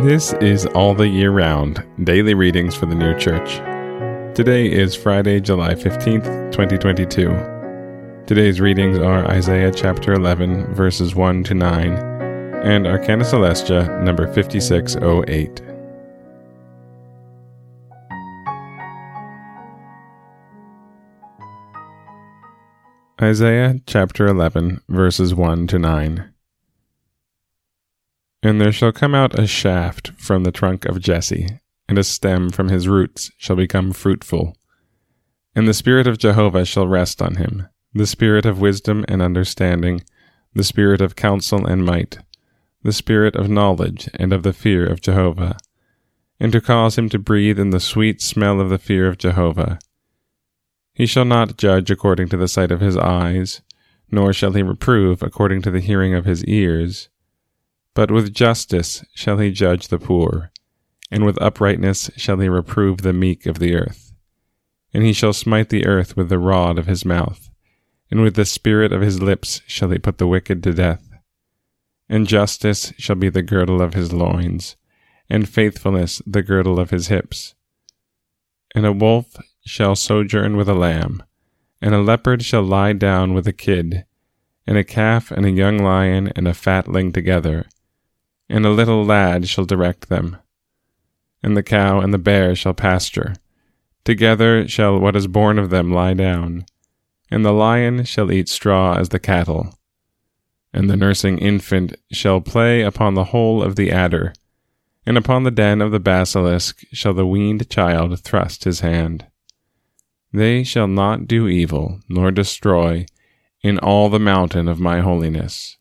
This is All the Year Round Daily Readings for the New Church. Today is Friday, July 15th, 2022. Today's readings are Isaiah chapter 11, verses 1 to 9, and Arcana Coelestia, number 5608. Isaiah chapter 11, verses 1 to 9. And there shall come out a shaft from the trunk of Jesse, and a stem from his roots shall become fruitful. And the Spirit of Jehovah shall rest on him, the Spirit of wisdom and understanding, the Spirit of counsel and might, the Spirit of knowledge and of the fear of Jehovah, and to cause him to breathe in the sweet smell of the fear of Jehovah. He shall not judge according to the sight of his eyes, nor shall he reprove according to the hearing of his ears but with justice shall he judge the poor, and with uprightness shall he reprove the meek of the earth. And he shall smite the earth with the rod of his mouth, and with the spirit of his lips shall he put the wicked to death. And justice shall be the girdle of his loins, and faithfulness the girdle of his hips. And a wolf shall sojourn with a lamb, and a leopard shall lie down with a kid, and a calf and a young lion and a fatling together and a little lad shall direct them. And the cow and the bear shall pasture. Together shall what is born of them lie down, and the lion shall eat straw as the cattle. And the nursing infant shall play upon the hole of the adder, and upon the den of the basilisk shall the weaned child thrust his hand. They shall not do evil, nor destroy, in all the mountain of my holiness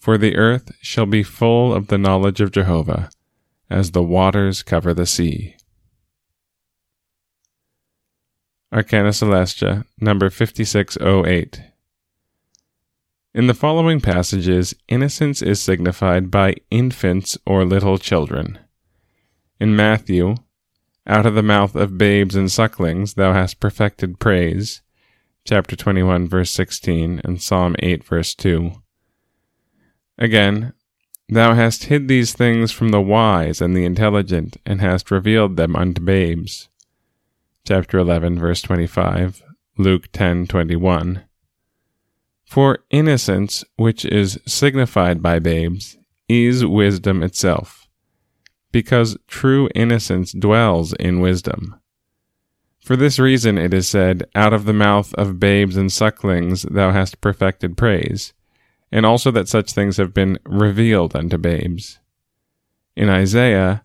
for the earth shall be full of the knowledge of Jehovah, as the waters cover the sea. Arcana Coelestia, number 5608. In the following passages, innocence is signified by infants or little children. In Matthew, out of the mouth of babes and sucklings thou hast perfected praise, chapter 21, verse 16, and Psalm 8, verse 2. Again, Thou hast hid these things from the wise and the intelligent, and hast revealed them unto babes. Chapter 11, verse 25, Luke 10, 21. For innocence, which is signified by babes, is wisdom itself, because true innocence dwells in wisdom. For this reason it is said, Out of the mouth of babes and sucklings thou hast perfected praise and also that such things have been revealed unto babes. In Isaiah,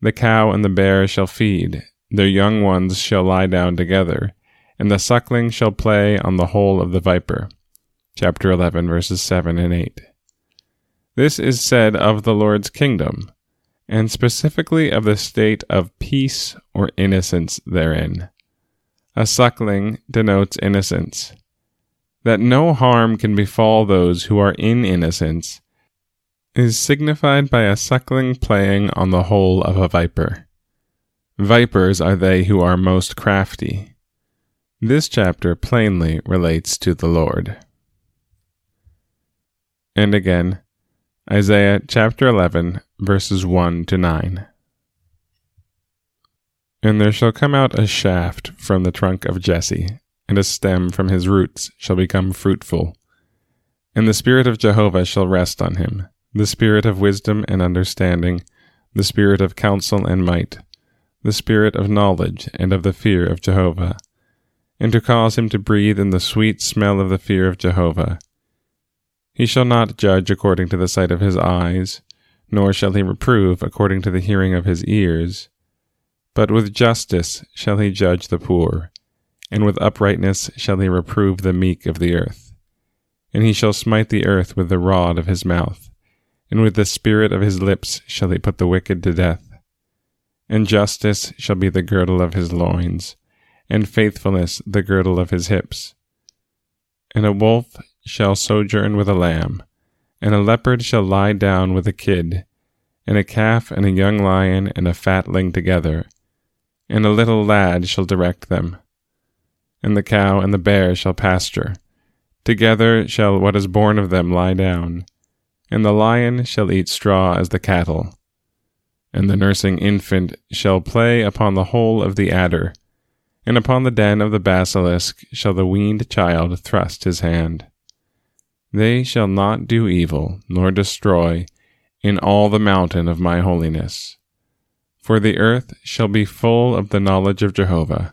the cow and the bear shall feed, their young ones shall lie down together, and the suckling shall play on the hole of the viper. Chapter 11, verses 7 and 8. This is said of the Lord's kingdom, and specifically of the state of peace or innocence therein. A suckling denotes innocence that no harm can befall those who are in innocence, is signified by a suckling playing on the hole of a viper. Vipers are they who are most crafty. This chapter plainly relates to the Lord. And again, Isaiah chapter 11, verses 1 to 9. And there shall come out a shaft from the trunk of Jesse, and a stem from his roots shall become fruitful. And the Spirit of Jehovah shall rest on him, the Spirit of wisdom and understanding, the Spirit of counsel and might, the Spirit of knowledge and of the fear of Jehovah, and to cause him to breathe in the sweet smell of the fear of Jehovah. He shall not judge according to the sight of his eyes, nor shall he reprove according to the hearing of his ears, but with justice shall he judge the poor and with uprightness shall he reprove the meek of the earth. And he shall smite the earth with the rod of his mouth, and with the spirit of his lips shall he put the wicked to death. And justice shall be the girdle of his loins, and faithfulness the girdle of his hips. And a wolf shall sojourn with a lamb, and a leopard shall lie down with a kid, and a calf and a young lion and a fatling together, and a little lad shall direct them and the cow and the bear shall pasture. Together shall what is born of them lie down, and the lion shall eat straw as the cattle. And the nursing infant shall play upon the hole of the adder, and upon the den of the basilisk shall the weaned child thrust his hand. They shall not do evil, nor destroy, in all the mountain of my holiness. For the earth shall be full of the knowledge of Jehovah,